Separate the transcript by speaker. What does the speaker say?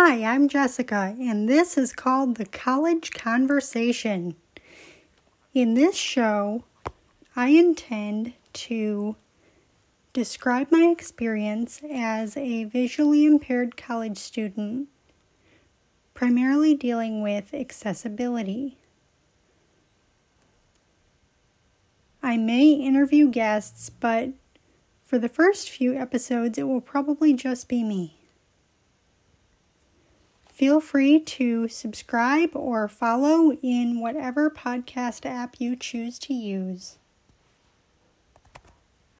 Speaker 1: Hi, I'm Jessica, and this is called The College Conversation. In this show, I intend to describe my experience as a visually impaired college student, primarily dealing with accessibility. I may interview guests, but for the first few episodes, it will probably just be me. Feel free to subscribe or follow in whatever podcast app you choose to use.